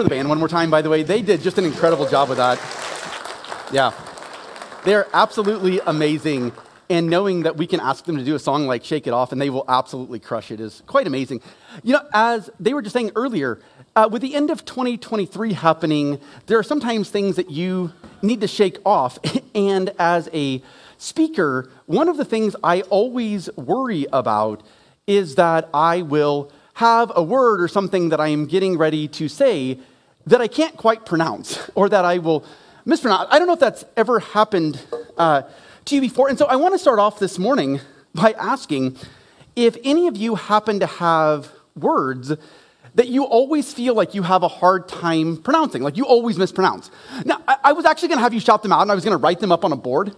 for the band one more time, by the way. They did just an incredible job with that. Yeah. They're absolutely amazing. And knowing that we can ask them to do a song like Shake It Off and they will absolutely crush it is quite amazing. You know, as they were just saying earlier, uh, with the end of 2023 happening, there are sometimes things that you need to shake off. and as a speaker, one of the things I always worry about is that I will have a word or something that I am getting ready to say that I can't quite pronounce or that I will mispronounce. I don't know if that's ever happened uh, to you before. And so I want to start off this morning by asking if any of you happen to have words that you always feel like you have a hard time pronouncing, like you always mispronounce. Now, I, I was actually going to have you shout them out and I was going to write them up on a board.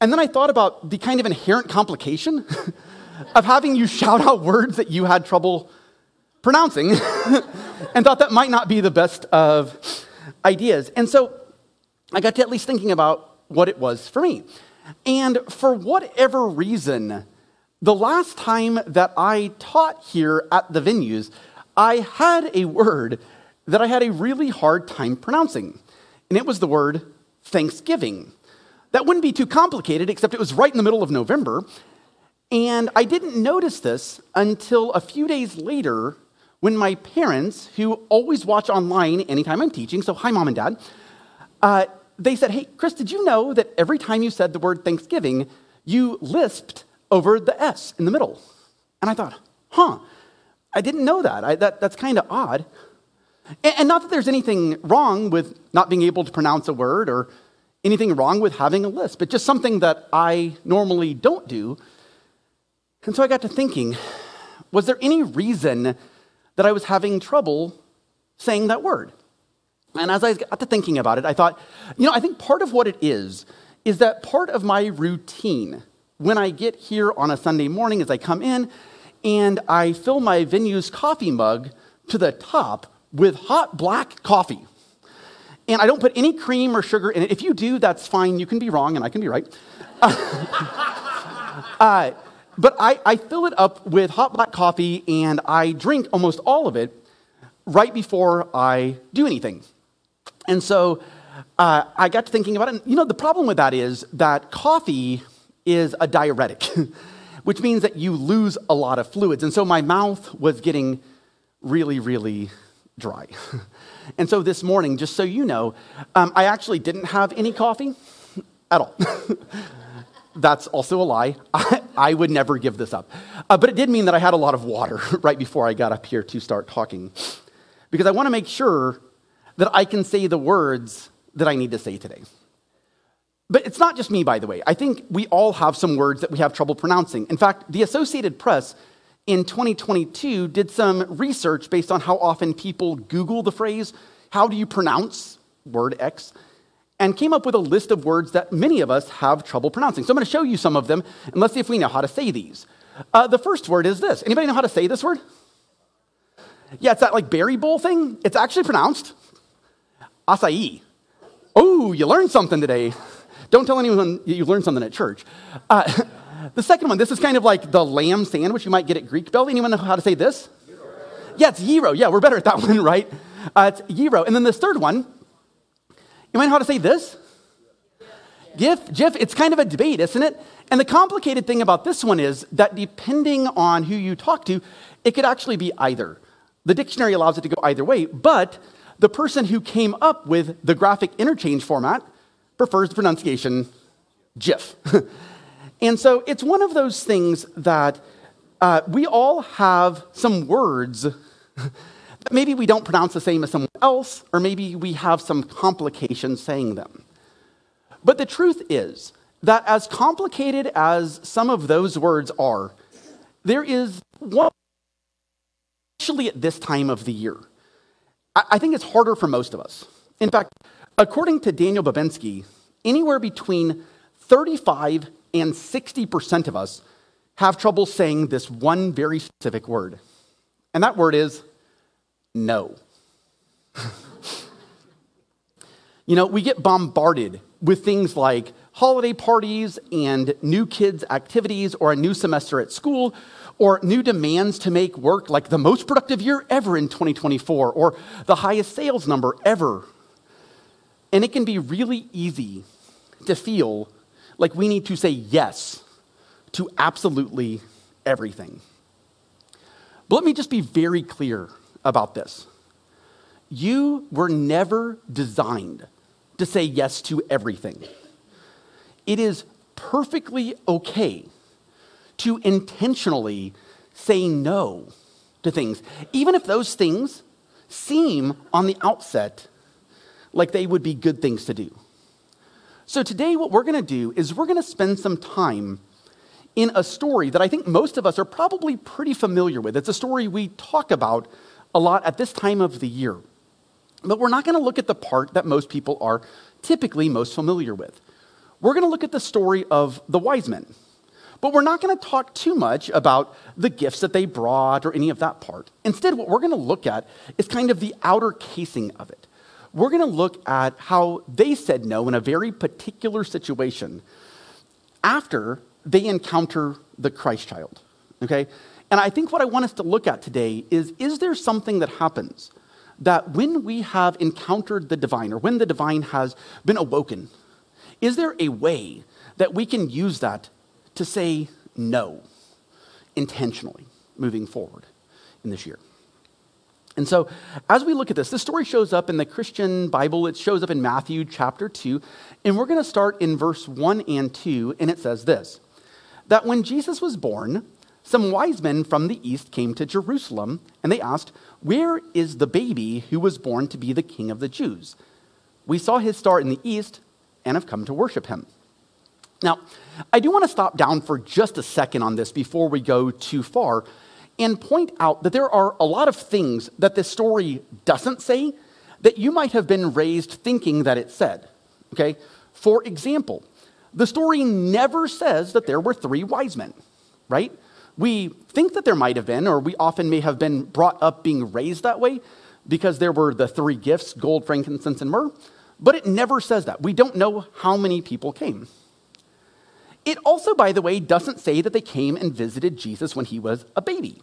And then I thought about the kind of inherent complication of having you shout out words that you had trouble pronouncing and thought that might not be the best of ideas. And so I got to at least thinking about what it was for me. And for whatever reason, the last time that I taught here at the venues, I had a word that I had a really hard time pronouncing. And it was the word Thanksgiving. That wouldn't be too complicated, except it was right in the middle of November. And I didn't notice this until a few days later when my parents, who always watch online anytime I'm teaching, so hi, mom and dad, uh, they said, Hey, Chris, did you know that every time you said the word Thanksgiving, you lisped over the S in the middle? And I thought, Huh, I didn't know that. I, that that's kind of odd. And, and not that there's anything wrong with not being able to pronounce a word or anything wrong with having a lisp, but just something that I normally don't do. And so I got to thinking, was there any reason that I was having trouble saying that word? And as I got to thinking about it, I thought, you know, I think part of what it is, is that part of my routine when I get here on a Sunday morning as I come in and I fill my venue's coffee mug to the top with hot black coffee. And I don't put any cream or sugar in it. If you do, that's fine. You can be wrong and I can be right. uh, but I, I fill it up with hot black coffee and I drink almost all of it right before I do anything. And so uh, I got to thinking about it. And, you know, the problem with that is that coffee is a diuretic, which means that you lose a lot of fluids. And so my mouth was getting really, really dry. and so this morning, just so you know, um, I actually didn't have any coffee at all. That's also a lie. I, I, would never give this up. Uh, but it did mean that I had a lot of water right before I got up here to start talking. Because I want to make sure that I can say the words that I need to say today. But it's not just me, by the way. I think we all have some words that we have trouble pronouncing. In fact, the Associated Press in 2022 did some research based on how often people Google the phrase, How do you pronounce word X? And came up with a list of words that many of us have trouble pronouncing. So I'm going to show you some of them, and let's see if we know how to say these. Uh, the first word is this. Anybody know how to say this word? Yeah, it's that like berry bowl thing. It's actually pronounced acai. Oh, you learned something today. Don't tell anyone you learned something at church. Uh, the second one, this is kind of like the lamb sandwich you might get at Greek Bell. Anyone know how to say this? Yeah, it's gyro. Yeah, we're better at that one, right? Uh, it's gyro. And then this third one, might know how to say this? GIF, GIF, it's kind of a debate, isn't it? And the complicated thing about this one is that depending on who you talk to, it could actually be either. The dictionary allows it to go either way, but the person who came up with the graphic interchange format prefers the pronunciation GIF. and so it's one of those things that uh, we all have some words maybe we don't pronounce the same as someone else, or maybe we have some complications saying them. But the truth is that as complicated as some of those words are, there is one, especially at this time of the year, I think it's harder for most of us. In fact, according to Daniel Babinski, anywhere between 35 and 60% of us have trouble saying this one very specific word. And that word is no. you know, we get bombarded with things like holiday parties and new kids' activities, or a new semester at school, or new demands to make work like the most productive year ever in 2024, or the highest sales number ever. And it can be really easy to feel like we need to say yes to absolutely everything. But let me just be very clear about this. You were never designed to say yes to everything. It is perfectly okay to intentionally say no to things, even if those things seem on the outset like they would be good things to do. So, today, what we're going to do is we're going to spend some time in a story that I think most of us are probably pretty familiar with. It's a story we talk about a lot at this time of the year. But we're not going to look at the part that most people are typically most familiar with. We're going to look at the story of the wise men. But we're not going to talk too much about the gifts that they brought or any of that part. Instead, what we're going to look at is kind of the outer casing of it. We're going to look at how they said no in a very particular situation after they encounter the Christ child. Okay? And I think what I want us to look at today is is there something that happens that when we have encountered the divine or when the divine has been awoken, is there a way that we can use that to say no intentionally moving forward in this year? And so, as we look at this, this story shows up in the Christian Bible. It shows up in Matthew chapter 2. And we're going to start in verse 1 and 2. And it says this that when Jesus was born, some wise men from the east came to Jerusalem, and they asked, Where is the baby who was born to be the king of the Jews? We saw his star in the east and have come to worship him. Now, I do want to stop down for just a second on this before we go too far and point out that there are a lot of things that this story doesn't say that you might have been raised thinking that it said. Okay? For example, the story never says that there were three wise men, right? We think that there might have been, or we often may have been brought up being raised that way because there were the three gifts gold, frankincense, and myrrh, but it never says that. We don't know how many people came. It also, by the way, doesn't say that they came and visited Jesus when he was a baby.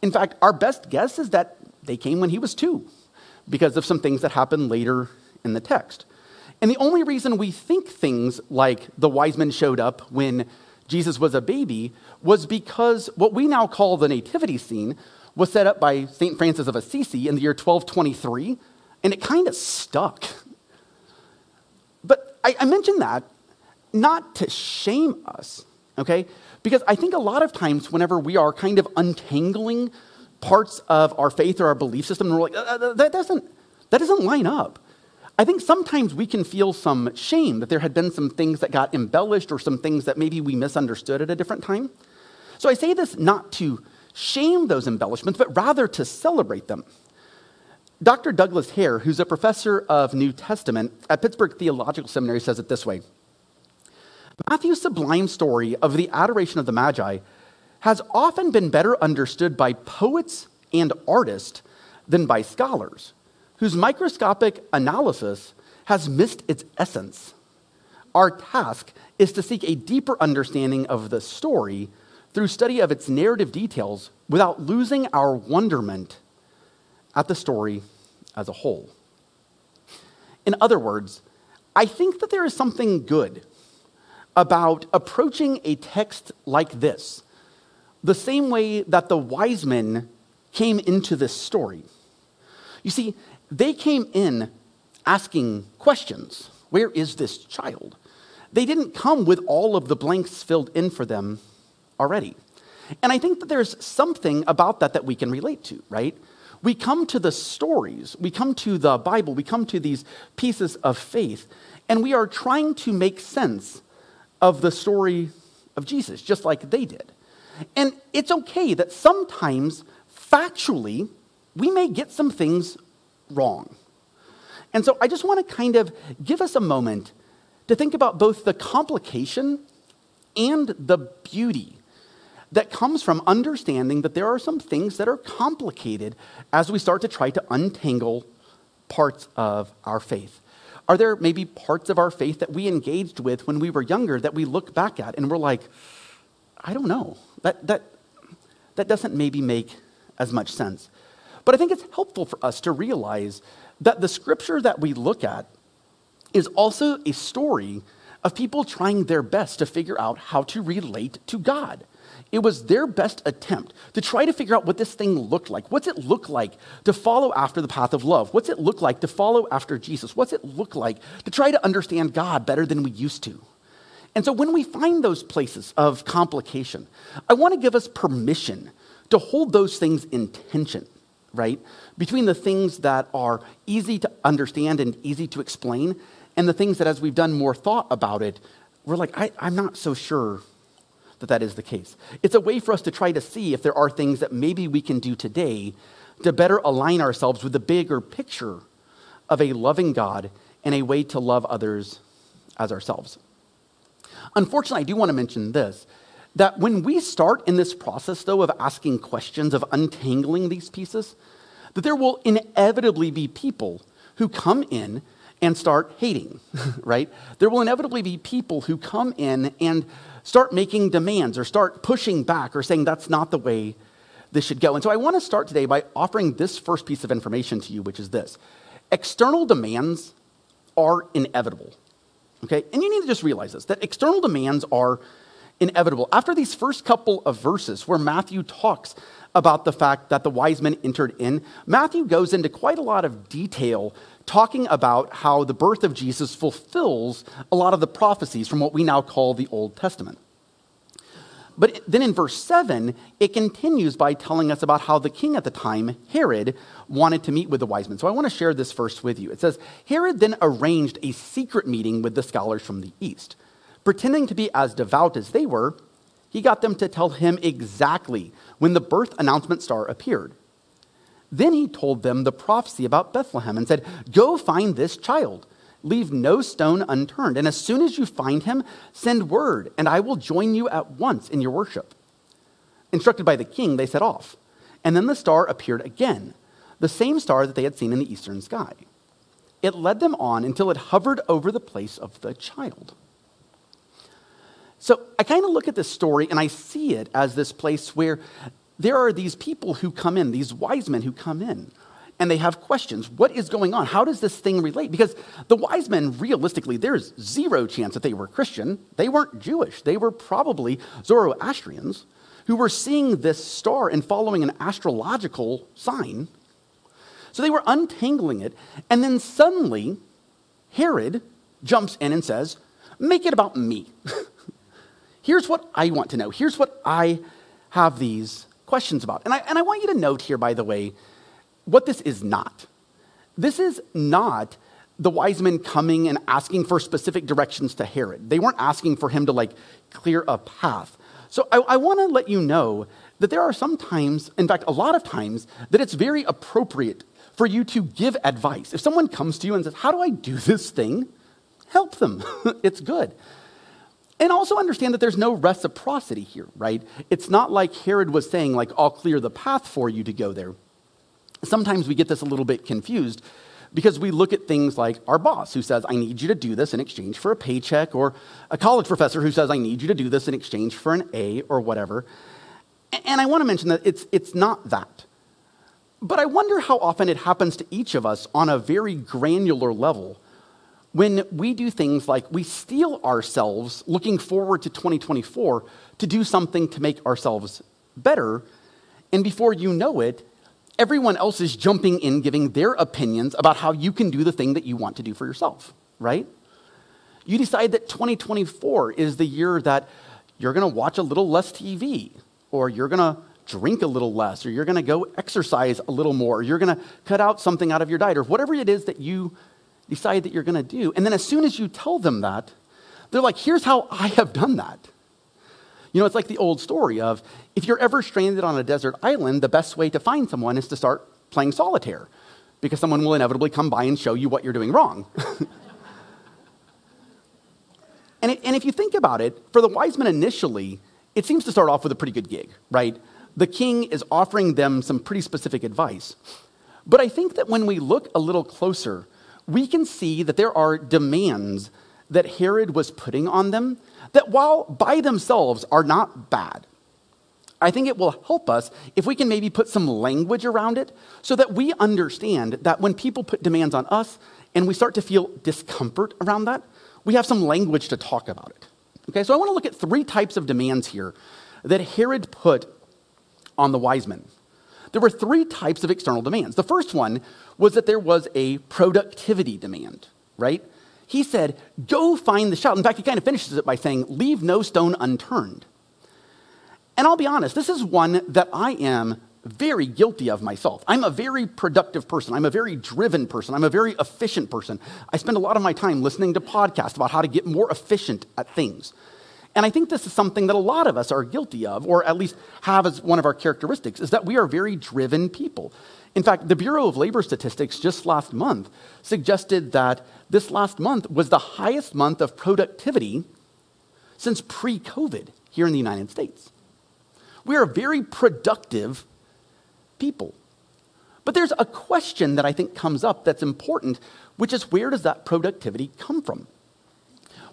In fact, our best guess is that they came when he was two because of some things that happened later in the text. And the only reason we think things like the wise men showed up when Jesus was a baby was because what we now call the nativity scene was set up by St. Francis of Assisi in the year 1223, and it kind of stuck. But I, I mention that not to shame us, okay? Because I think a lot of times, whenever we are kind of untangling parts of our faith or our belief system, and we're like, uh, uh, that doesn't, that doesn't line up. I think sometimes we can feel some shame that there had been some things that got embellished or some things that maybe we misunderstood at a different time. So I say this not to shame those embellishments, but rather to celebrate them. Dr. Douglas Hare, who's a professor of New Testament at Pittsburgh Theological Seminary, says it this way Matthew's sublime story of the adoration of the Magi has often been better understood by poets and artists than by scholars, whose microscopic analysis has missed its essence. Our task is to seek a deeper understanding of the story through study of its narrative details without losing our wonderment at the story as a whole. In other words, I think that there is something good about approaching a text like this, the same way that the wise men came into this story. You see, they came in asking questions Where is this child? They didn't come with all of the blanks filled in for them already. And I think that there's something about that that we can relate to, right? We come to the stories, we come to the Bible, we come to these pieces of faith, and we are trying to make sense of the story of Jesus, just like they did. And it's okay that sometimes, factually, we may get some things wrong. And so I just want to kind of give us a moment to think about both the complication and the beauty that comes from understanding that there are some things that are complicated as we start to try to untangle parts of our faith. Are there maybe parts of our faith that we engaged with when we were younger that we look back at and we're like, I don't know. That, that, that doesn't maybe make as much sense. But I think it's helpful for us to realize that the scripture that we look at is also a story of people trying their best to figure out how to relate to God. It was their best attempt to try to figure out what this thing looked like. What's it look like to follow after the path of love? What's it look like to follow after Jesus? What's it look like to try to understand God better than we used to? And so when we find those places of complication, I want to give us permission to hold those things in tension, right? Between the things that are easy to understand and easy to explain, and the things that, as we've done more thought about it, we're like, I, am not so sure that that is the case. It's a way for us to try to see if there are things that maybe we can do today to better align ourselves with the bigger picture of a loving God and a way to love others as ourselves. Unfortunately, I do want to mention this that when we start in this process, though, of asking questions, of untangling these pieces, that there will inevitably be people who come in and start hating, right? There will inevitably be people who come in and start making demands or start pushing back or saying that's not the way this should go. And so I want to start today by offering this first piece of information to you, which is this external demands are inevitable. Okay? And you need to just realize this that external demands are inevitable. After these first couple of verses where Matthew talks about the fact that the wise men entered in, Matthew goes into quite a lot of detail talking about how the birth of Jesus fulfills a lot of the prophecies from what we now call the Old Testament. But then in verse 7, it continues by telling us about how the king at the time, Herod, wanted to meet with the wise men. So I want to share this verse with you. It says Herod then arranged a secret meeting with the scholars from the east. Pretending to be as devout as they were, he got them to tell him exactly when the birth announcement star appeared. Then he told them the prophecy about Bethlehem and said, Go find this child. Leave no stone unturned. And as soon as you find him, send word, and I will join you at once in your worship. Instructed by the king, they set off. And then the star appeared again, the same star that they had seen in the eastern sky. It led them on until it hovered over the place of the child. So I kind of look at this story and I see it as this place where there are these people who come in, these wise men who come in, and they have questions. What is going on? How does this thing relate? Because the wise men, realistically, there's zero chance that they were Christian. They weren't Jewish. They were probably Zoroastrians who were seeing this star and following an astrological sign. So they were untangling it. And then suddenly, Herod jumps in and says, Make it about me. Here's what I want to know. Here's what I have these questions about. And I, and I want you to note here, by the way, what this is not. This is not the wise men coming and asking for specific directions to Herod. They weren't asking for him to like clear a path. So I, I want to let you know that there are some times, in fact, a lot of times, that it's very appropriate for you to give advice. If someone comes to you and says, How do I do this thing? Help them. it's good. And also understand that there's no reciprocity here, right? It's not like Herod was saying, like, I'll clear the path for you to go there. Sometimes we get this a little bit confused because we look at things like our boss who says, I need you to do this in exchange for a paycheck, or a college professor who says, I need you to do this in exchange for an A or whatever. And I want to mention that it's, it's not that. But I wonder how often it happens to each of us on a very granular level when we do things like we steel ourselves looking forward to 2024 to do something to make ourselves better, and before you know it, everyone else is jumping in giving their opinions about how you can do the thing that you want to do for yourself, right? You decide that 2024 is the year that you're going to watch a little less TV, or you're going to drink a little less, or you're going to go exercise a little more, or you're going to cut out something out of your diet, or whatever it is that you decide that you're going to do. And then as soon as you tell them that, they're like, here's how I have done that. You know, it's like the old story of if you're ever stranded on a desert island, the best way to find someone is to start playing solitaire because someone will inevitably come by and show you what you're doing wrong. and, it, and if you think about it, for the wise men initially, it seems to start off with a pretty good gig, right? The king is offering them some pretty specific advice. But I think that when we look a little closer, we can see that there are demands that Herod was putting on them that, while by themselves are not bad, I think it will help us if we can maybe put some language around it so that we understand that when people put demands on us and we start to feel discomfort around that, we have some language to talk about it. Okay, so I want to look at three types of demands here that Herod put on the wise men. There were three types of external demands. The first one was that there was a productivity demand, right? He said, Go find the child. In fact, he kind of finishes it by saying, Leave no stone unturned. And I'll be honest, this is one that I am very guilty of myself. I'm a very productive person. I'm a very driven person. I'm a very efficient person. I spend a lot of my time listening to podcasts about how to get more efficient at things. And I think this is something that a lot of us are guilty of, or at least have as one of our characteristics, is that we are very driven people. In fact, the Bureau of Labor Statistics just last month suggested that this last month was the highest month of productivity since pre COVID here in the United States. We are very productive people. But there's a question that I think comes up that's important, which is where does that productivity come from?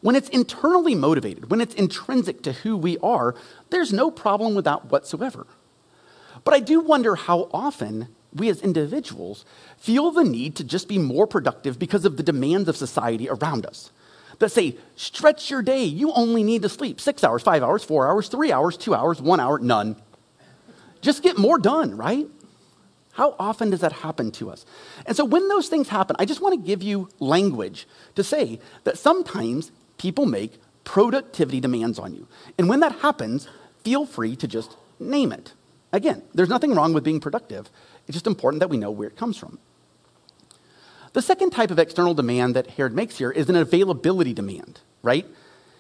When it's internally motivated, when it's intrinsic to who we are, there's no problem with that whatsoever. But I do wonder how often we as individuals feel the need to just be more productive because of the demands of society around us. That say, stretch your day, you only need to sleep six hours, five hours, four hours, three hours, two hours, one hour, none. Just get more done, right? How often does that happen to us? And so when those things happen, I just want to give you language to say that sometimes people make productivity demands on you. And when that happens, feel free to just name it. Again, there's nothing wrong with being productive. It's just important that we know where it comes from. The second type of external demand that Herod makes here is an availability demand, right?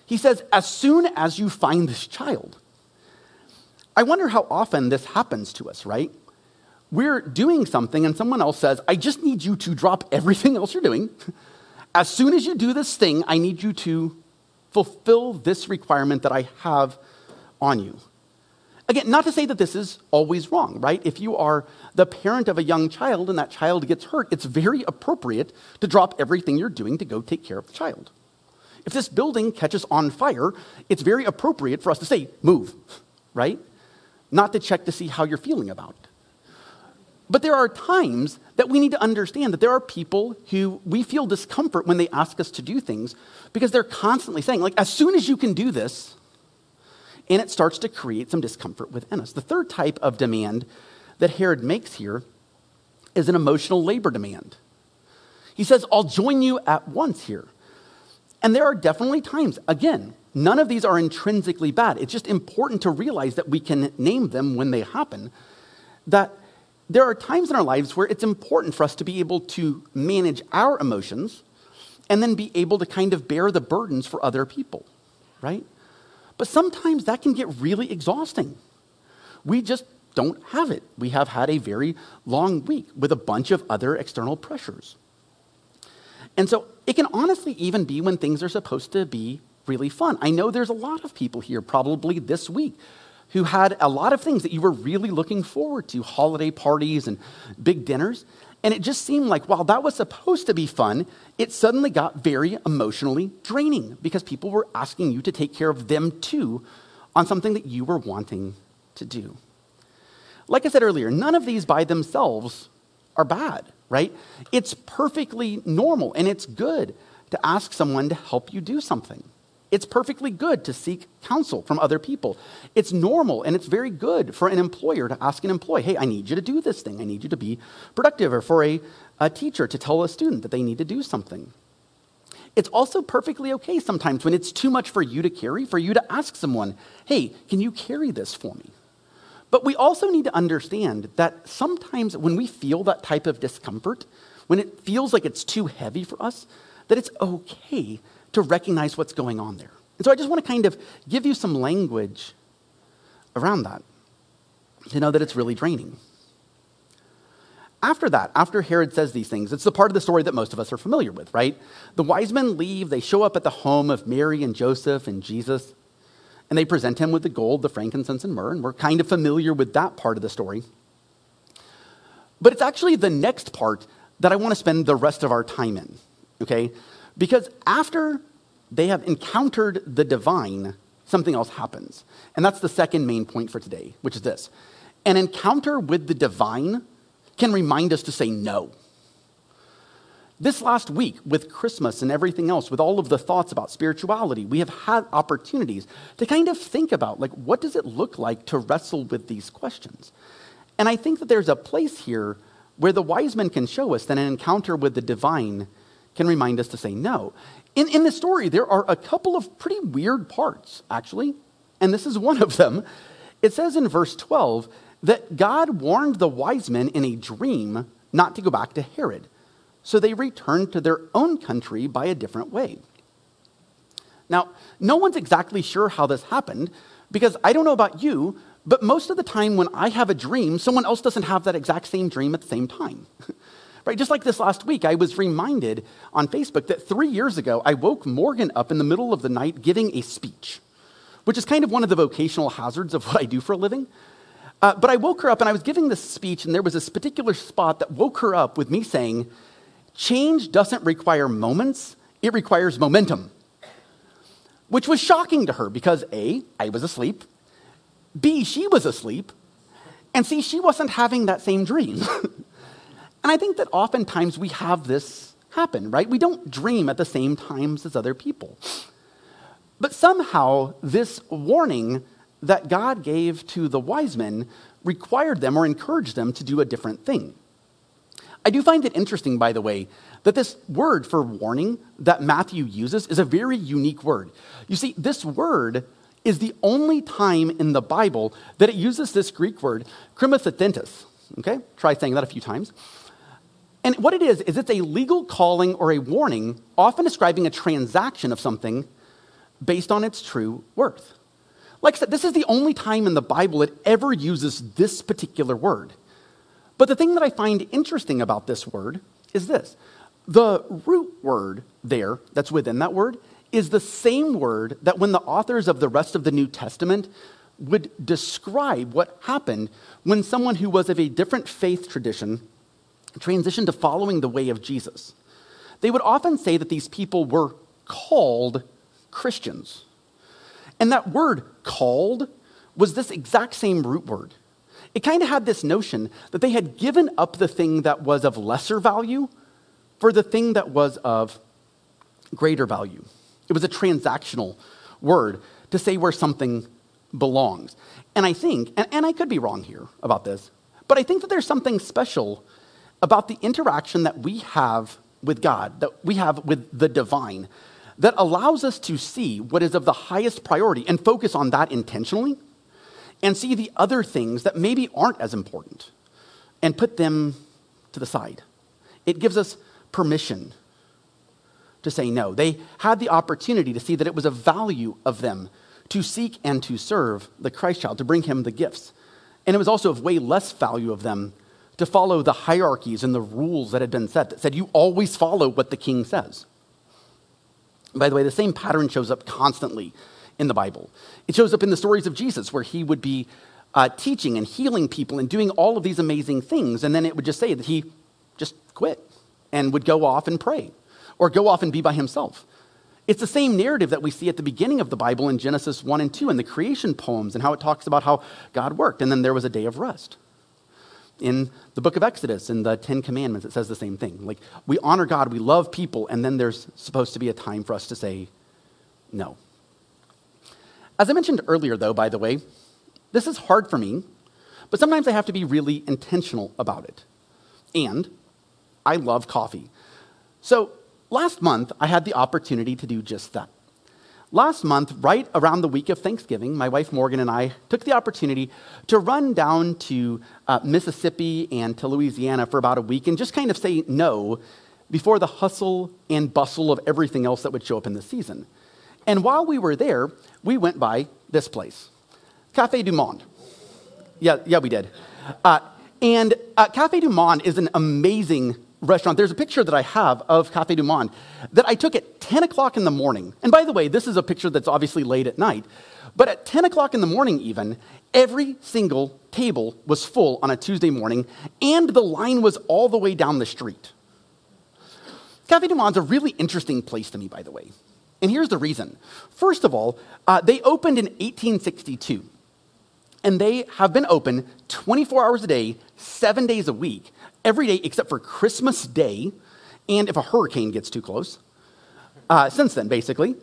He says, as soon as you find this child. I wonder how often this happens to us, right? we're doing something and someone else says, I just need you to drop everything else you're doing. As soon as you do this thing, I need you to fulfill this requirement that I have on you. Again, not to say that this is always wrong, right? If you are the parent of a young child and that child gets hurt, it's very appropriate to drop everything you're doing to go take care of the child. If this building catches on fire, it's very appropriate for us to say, move, right? Not to check to see how you're feeling about it. But there are times that we need to understand that there are people who we feel discomfort when they ask us to do things because they're constantly saying, like, as soon as you can do this, and it starts to create some discomfort within us. The third type of demand that Herod makes here is an emotional labor demand. He says, I'll join you at once here. And there are definitely times, again, none of these are intrinsically bad. It's just important to realize that we can name them when they happen. That there are times in our lives where it's important for us to be able to manage our emotions and then be able to kind of bear the burdens for other people, right? But sometimes that can get really exhausting. We just don't have it. We have had a very long week with a bunch of other external pressures. And so it can honestly even be when things are supposed to be really fun. I know there's a lot of people here probably this week who had a lot of things that you were really looking forward to holiday parties and big dinners. And it just seemed like while that was supposed to be fun, it suddenly got very emotionally draining because people were asking you to take care of them too on something that you were wanting to do. Like I said earlier, none of these by themselves are bad, right? It's perfectly normal and it's good to ask someone to help you do something. It's perfectly good to seek counsel from other people. It's normal and it's very good for an employer to ask an employee, hey, I need you to do this thing. I need you to be productive. Or for a, a teacher to tell a student that they need to do something. It's also perfectly okay sometimes when it's too much for you to carry, for you to ask someone, hey, can you carry this for me? But we also need to understand that sometimes when we feel that type of discomfort, when it feels like it's too heavy for us, that it's okay to recognize what's going on there. And so I just want to kind of give you some language around that to know that it's really draining. After that, after Herod says these things, it's the part of the story that most of us are familiar with, right? The wise men leave, they show up at the home of Mary and Joseph and Jesus, and they present him with the gold, the frankincense, and myrrh, and we're kind of familiar with that part of the story. But it's actually the next part that I want to spend the rest of our time in okay? Because after they have encountered the divine, something else happens. And that's the second main point for today, which is this an encounter with the divine can remind us to say no. This last week, with Christmas and everything else, with all of the thoughts about spirituality, we have had opportunities to kind of think about, like, what does it look like to wrestle with these questions? And I think that there's a place here where the wise men can show us that an encounter with the divine can remind us to say no. In, in the story, there are a couple of pretty weird parts, actually, and this is one of them. It says in verse 12 that God warned the wise men in a dream not to go back to Herod. So they returned to their own country by a different way. Now, no one's exactly sure how this happened because I don't know about you, but most of the time when I have a dream, someone else doesn't have that exact same dream at the same time. right? Just like this last week, I was reminded on Facebook that three years ago, I woke Morgan up in the middle of the night giving a speech, which is kind of one of the vocational hazards of what I do for a living. Uh, but I woke her up and I was giving this speech, and there was this particular spot that woke her up with me saying, Change doesn't require moments, it requires momentum. Which was shocking to her because A, I was asleep, B, she was asleep, and C, she wasn't having that same dream. and I think that oftentimes we have this happen, right? We don't dream at the same times as other people. But somehow, this warning that God gave to the wise men required them or encouraged them to do a different thing. I do find it interesting, by the way, that this word for warning that Matthew uses is a very unique word. You see, this word is the only time in the Bible that it uses this Greek word, krimathenthesis. Okay? Try saying that a few times. And what it is, is it's a legal calling or a warning, often describing a transaction of something based on its true worth. Like I said, this is the only time in the Bible it ever uses this particular word. But the thing that I find interesting about this word is this the root word there that's within that word is the same word that when the authors of the rest of the New Testament would describe what happened when someone who was of a different faith tradition transitioned to following the way of Jesus. They would often say that these people were called Christians. And that word called was this exact same root word it kind of had this notion that they had given up the thing that was of lesser value for the thing that was of greater value. It was a transactional word to say where something belongs. And I think, and, and I could be wrong here about this, but I think that there's something special about the interaction that we have with God, that we have with the divine, that allows us to see what is of the highest priority and focus on that intentionally and see the other things that maybe aren't as important and put them to the side. It gives us permission to say no. They had the opportunity to see that it was a value of them to seek and to serve the Christ child, to bring him the gifts. And it was also of way less value of them to follow the hierarchies and the rules that had been set that said you always follow what the king says. By the way, the same pattern shows up constantly in the Bible. It shows up in the stories of Jesus where he would be uh, teaching and healing people and doing all of these amazing things. And then it would just say that he just quit and would go off and pray or go off and be by himself. It's the same narrative that we see at the beginning of the Bible in Genesis 1 and 2 in the creation poems and how it talks about how God worked. And then there was a day of rest. In the book of Exodus, in the Ten Commandments, it says the same thing. Like, we honor God, we love people, and then there's supposed to be a time for us to say no. As I mentioned earlier, though, by the way, this is hard for me, but sometimes I have to be really intentional about it. And I love coffee. So last month, I had the opportunity to do just that. Last month, right around the week of Thanksgiving, my wife Morgan and I took the opportunity to run down to uh, Mississippi and to Louisiana for about a week and just kind of say no before the hustle and bustle of everything else that would show up in the season. And while we were there, we went by this place, Cafe du Monde. Yeah, yeah, we did. Uh, and uh, Cafe du Monde is an amazing restaurant. There's a picture that I have of Cafe du Monde that I took at 10 o'clock in the morning. And by the way, this is a picture that's obviously late at night. But at 10 o'clock in the morning, even, every single table was full on a Tuesday morning, and the line was all the way down the street. Cafe Du Monde's a really interesting place to me, by the way. And here's the reason. First of all, uh, they opened in 1862, and they have been open 24 hours a day, seven days a week, every day except for Christmas Day, and if a hurricane gets too close. Uh, since then, basically.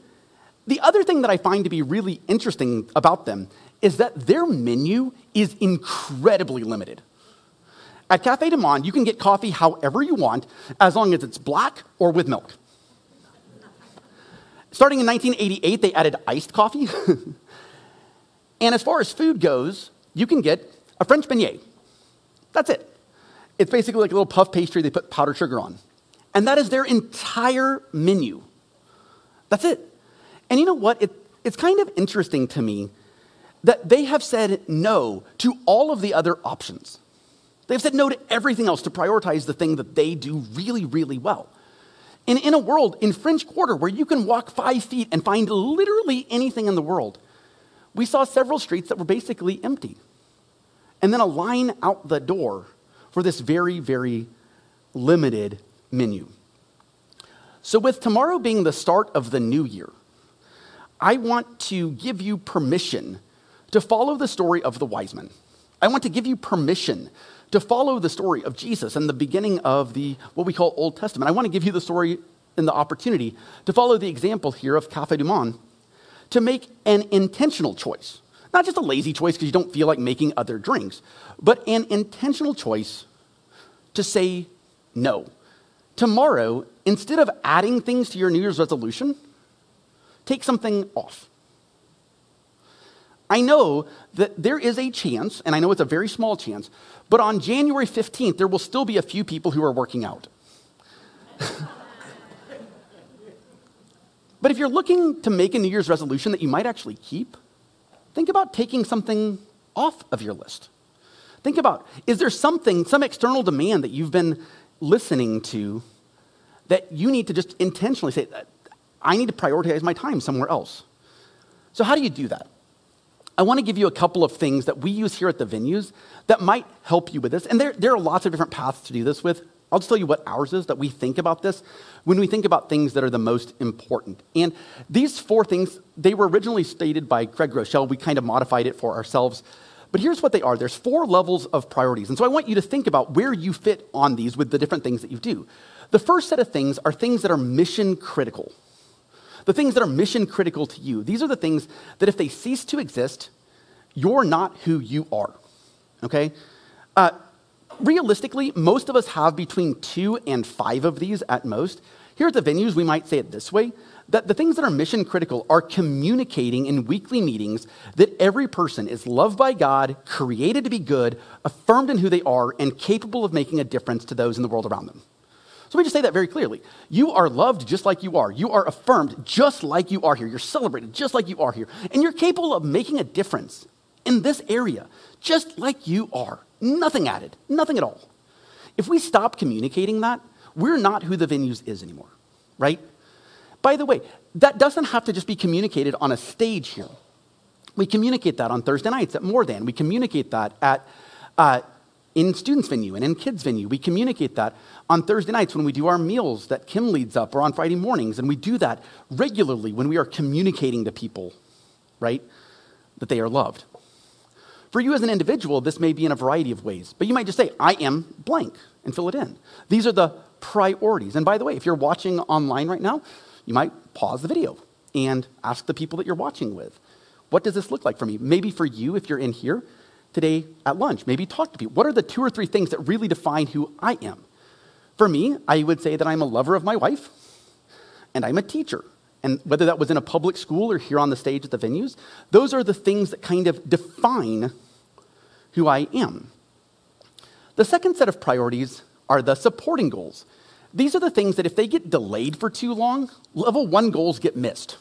The other thing that I find to be really interesting about them is that their menu is incredibly limited. At Cafe Du Monde, you can get coffee however you want, as long as it's black or with milk. Starting in 1988, they added iced coffee. and as far as food goes, you can get a French beignet. That's it. It's basically like a little puff pastry they put powdered sugar on. And that is their entire menu. That's it. And you know what? It, it's kind of interesting to me that they have said no to all of the other options. They've said no to everything else to prioritize the thing that they do really, really well. And in a world in French Quarter where you can walk five feet and find literally anything in the world, we saw several streets that were basically empty. And then a line out the door for this very, very limited menu. So, with tomorrow being the start of the new year, I want to give you permission to follow the story of the wise men. I want to give you permission to follow the story of Jesus and the beginning of the what we call Old Testament. I want to give you the story and the opportunity to follow the example here of Cafe du Monde to make an intentional choice. Not just a lazy choice because you don't feel like making other drinks, but an intentional choice to say no. Tomorrow, instead of adding things to your New Year's resolution, take something off. I know that there is a chance, and I know it's a very small chance, but on January 15th, there will still be a few people who are working out. but if you're looking to make a New Year's resolution that you might actually keep, think about taking something off of your list. Think about is there something, some external demand that you've been listening to that you need to just intentionally say, I need to prioritize my time somewhere else? So, how do you do that? I want to give you a couple of things that we use here at the venues that might help you with this. And there, there are lots of different paths to do this with. I'll just tell you what ours is that we think about this when we think about things that are the most important. And these four things, they were originally stated by Craig Groeschel. We kind of modified it for ourselves. But here's what they are there's four levels of priorities. And so I want you to think about where you fit on these with the different things that you do. The first set of things are things that are mission critical the things that are mission critical to you. These are the things that if they cease to exist, you're not who you are. Okay? Uh, realistically, most of us have between two and five of these at most. Here at the venues, we might say it this way that the things that are mission critical are communicating in weekly meetings that every person is loved by God, created to be good, affirmed in who they are, and capable of making a difference to those in the world around them. So we just say that very clearly. You are loved just like you are. You are affirmed just like you are here. You're celebrated just like you are here. And you're capable of making a difference in this area just like you are. Nothing added, nothing at all. If we stop communicating that, we're not who the venues is anymore, right? By the way, that doesn't have to just be communicated on a stage here. We communicate that on Thursday nights at More Than. We communicate that at uh, in students venue and in kids venue. We communicate that on Thursday nights when we do our meals that Kim leads up, or on Friday mornings, and we do that regularly when we are communicating to people, right, that they are loved. For you as an individual, this may be in a variety of ways, but you might just say, I am blank, and fill it in. These are the priorities. And by the way, if you're watching online right now, you might pause the video and ask the people that you're watching with, what does this look like for me? Maybe for you, if you're in here, today at lunch. Maybe talk to people. What are the two or three things that really define who I am? For me, I would say that I'm a lover of my wife and I'm a teacher. And whether that was in a public school or here on the stage at the venues, those are the things that kind of define who I am. The second set of priorities are the supporting goals. These are the things that if they get delayed for too long, level one goals get missed.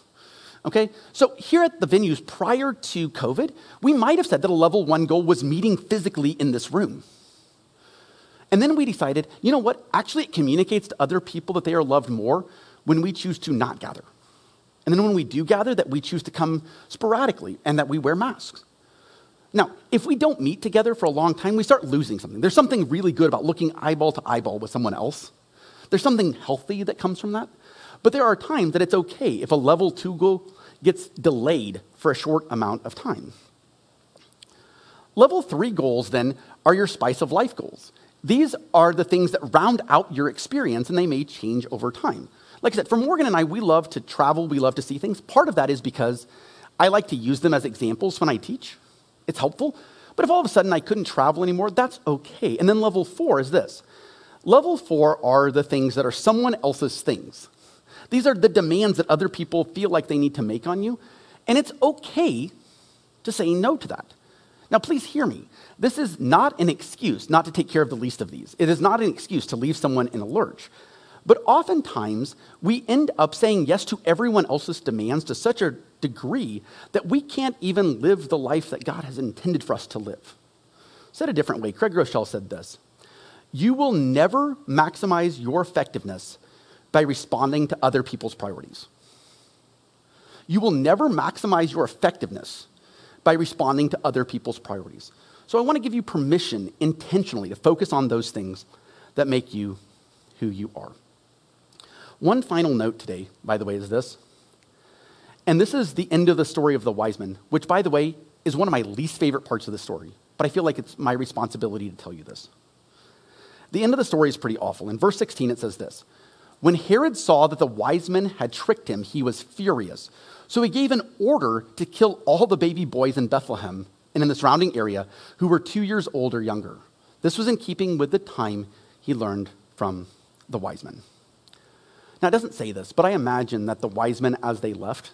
Okay? So here at the venues prior to COVID, we might have said that a level one goal was meeting physically in this room. And then we decided, you know what? Actually, it communicates to other people that they are loved more when we choose to not gather. And then when we do gather, that we choose to come sporadically and that we wear masks. Now, if we don't meet together for a long time, we start losing something. There's something really good about looking eyeball to eyeball with someone else There's something healthy that comes from that. But there are times that it's okay if a level two goal gets delayed for a short amount of time. Level three goals, then, are your spice of life goals. These are the things that round out your experience and they may change over time. Like I said, for Morgan and I, we love to travel, we love to see things. Part of that is because I like to use them as examples when I teach. It's helpful. But if all of a sudden I couldn't travel anymore, that's okay. And then level four is this level four are the things that are someone else's things. These are the demands that other people feel like they need to make on you. And it's okay to say no to that. Now, please hear me. This is not an excuse not to take care of the least of these. It is not an excuse to leave someone in a lurch. But oftentimes, we end up saying yes to everyone else's demands to such a degree that we can't even live the life that God has intended for us to live. Said a different way, Craig Groeschel said this You will never maximize your effectiveness by responding to other people's priorities. You will never maximize your effectiveness by responding to other people's priorities. So I want to give you permission intentionally to focus on those things that make you who you are. One final note today, by the way, is this. And this is the end of the story of the wise men, which, by the way, is one of my least favorite parts of the story. But I feel like it's my responsibility to tell you this. The end of the story is pretty awful. In verse 16, it says this When Herod saw that the wise men had tricked him, he was furious. So he gave an order to kill all the baby boys in Bethlehem and in the surrounding area who were two years old or younger. This was in keeping with the time he learned from the wise men. Now, it doesn't say this, but I imagine that the wise men, as they left,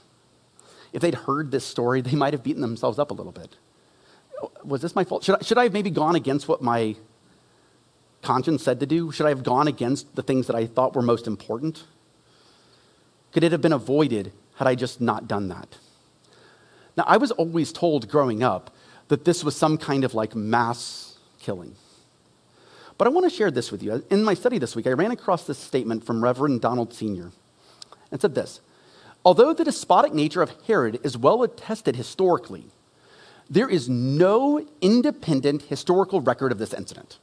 if they'd heard this story, they might have beaten themselves up a little bit. Was this my fault? Should I, should I have maybe gone against what my conscience said to do? Should I have gone against the things that I thought were most important? Could it have been avoided had I just not done that? Now, I was always told growing up that this was some kind of like mass killing. But I want to share this with you. In my study this week, I ran across this statement from Reverend Donald Senior. It said this Although the despotic nature of Herod is well attested historically, there is no independent historical record of this incident.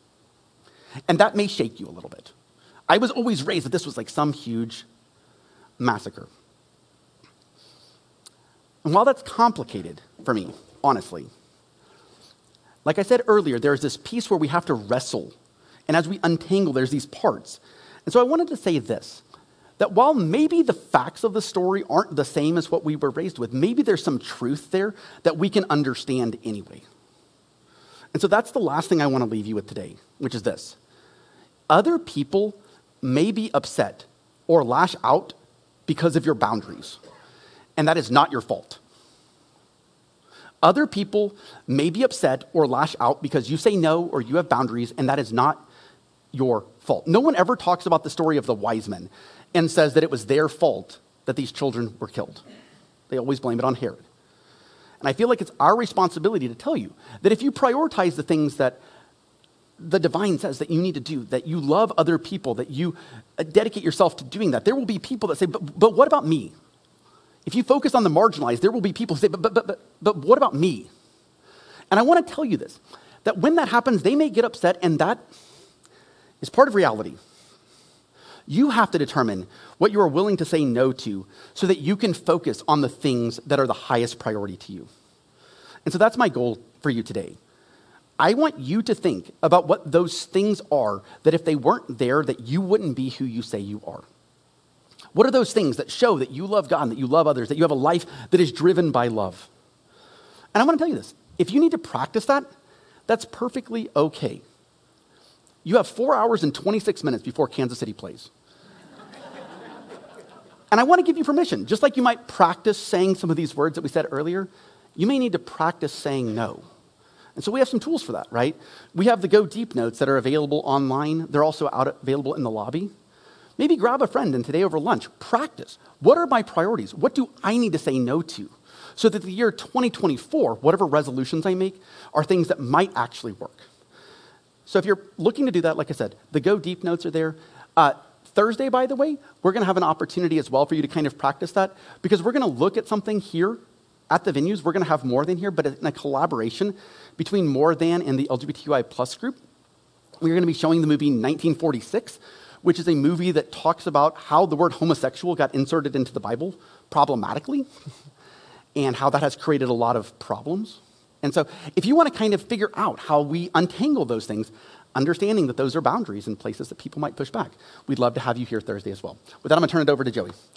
And that may shake you a little bit. I was always raised that this was like some huge massacre. And while that's complicated for me, honestly, like I said earlier, there's this piece where we have to wrestle and as we untangle, there's these parts. And so I wanted to say this that while maybe the facts of the story aren't the same as what we were raised with, maybe there's some truth there that we can understand anyway. And so that's the last thing I want to leave you with today, which is this other people may be upset or lash out because of your boundaries, and that is not your fault. Other people may be upset or lash out because you say no or you have boundaries, and that is not your fault. No one ever talks about the story of the wise men and says that it was their fault that these children were killed. They always blame it on Herod. And I feel like it's our responsibility to tell you that if you prioritize the things that the divine says that you need to do, that you love other people, that you uh, dedicate yourself to doing that, there will be people that say, but, but what about me? If you focus on the marginalized, there will be people who say, but, but, but, but, but what about me? And I want to tell you this that when that happens, they may get upset, and that is part of reality. You have to determine what you are willing to say no to so that you can focus on the things that are the highest priority to you. And so that's my goal for you today. I want you to think about what those things are that if they weren't there, that you wouldn't be who you say you are. What are those things that show that you love God and that you love others, that you have a life that is driven by love? And I want to tell you this if you need to practice that, that's perfectly okay. You have four hours and 26 minutes before Kansas City plays. and I want to give you permission, just like you might practice saying some of these words that we said earlier, you may need to practice saying no. And so we have some tools for that, right? We have the Go Deep notes that are available online. They're also out available in the lobby. Maybe grab a friend and today over lunch, practice. What are my priorities? What do I need to say no to? So that the year 2024, whatever resolutions I make, are things that might actually work. So if you're looking to do that, like I said, the Go Deep notes are there. Uh, Thursday, by the way, we're going to have an opportunity as well for you to kind of practice that because we're going to look at something here at the venues. We're going to have more than here, but in a collaboration between More Than and the LGBTQI plus group. We're going to be showing the movie 1946, which is a movie that talks about how the word homosexual got inserted into the Bible problematically and how that has created a lot of problems. And so, if you want to kind of figure out how we untangle those things, understanding that those are boundaries and places that people might push back, we'd love to have you here Thursday as well. With that, I'm going to turn it over to Joey.